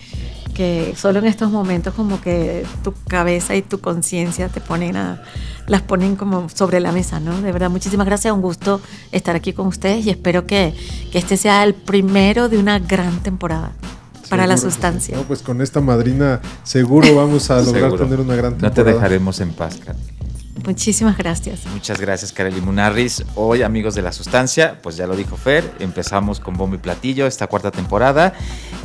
que solo en estos momentos como que tu cabeza y tu conciencia te ponen a, las ponen como sobre la mesa, ¿no? De verdad, muchísimas gracias, un gusto estar aquí con ustedes y espero que, que este sea el primero de una gran temporada para la sustancia. Sí. No, pues con esta madrina seguro vamos a lograr Seguro. tener una gran No temporada. te dejaremos en paz, Kareli. Muchísimas gracias. Muchas gracias, Kareli Munarris. Hoy, amigos de la sustancia, pues ya lo dijo Fer, empezamos con bombo y platillo esta cuarta temporada.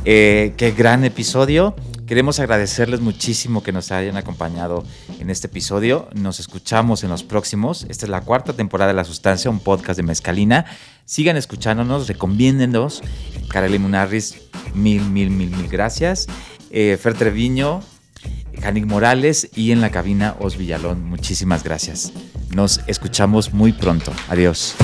Eh, qué gran episodio. Queremos agradecerles muchísimo que nos hayan acompañado en este episodio. Nos escuchamos en los próximos. Esta es la cuarta temporada de La Sustancia, un podcast de Mezcalina. Sigan escuchándonos, recomiéndennos. Kareli Munarris, mil, mil, mil, mil gracias. Eh, Fer Treviño, Janik Morales y en la cabina Os Villalón. Muchísimas gracias. Nos escuchamos muy pronto. Adiós.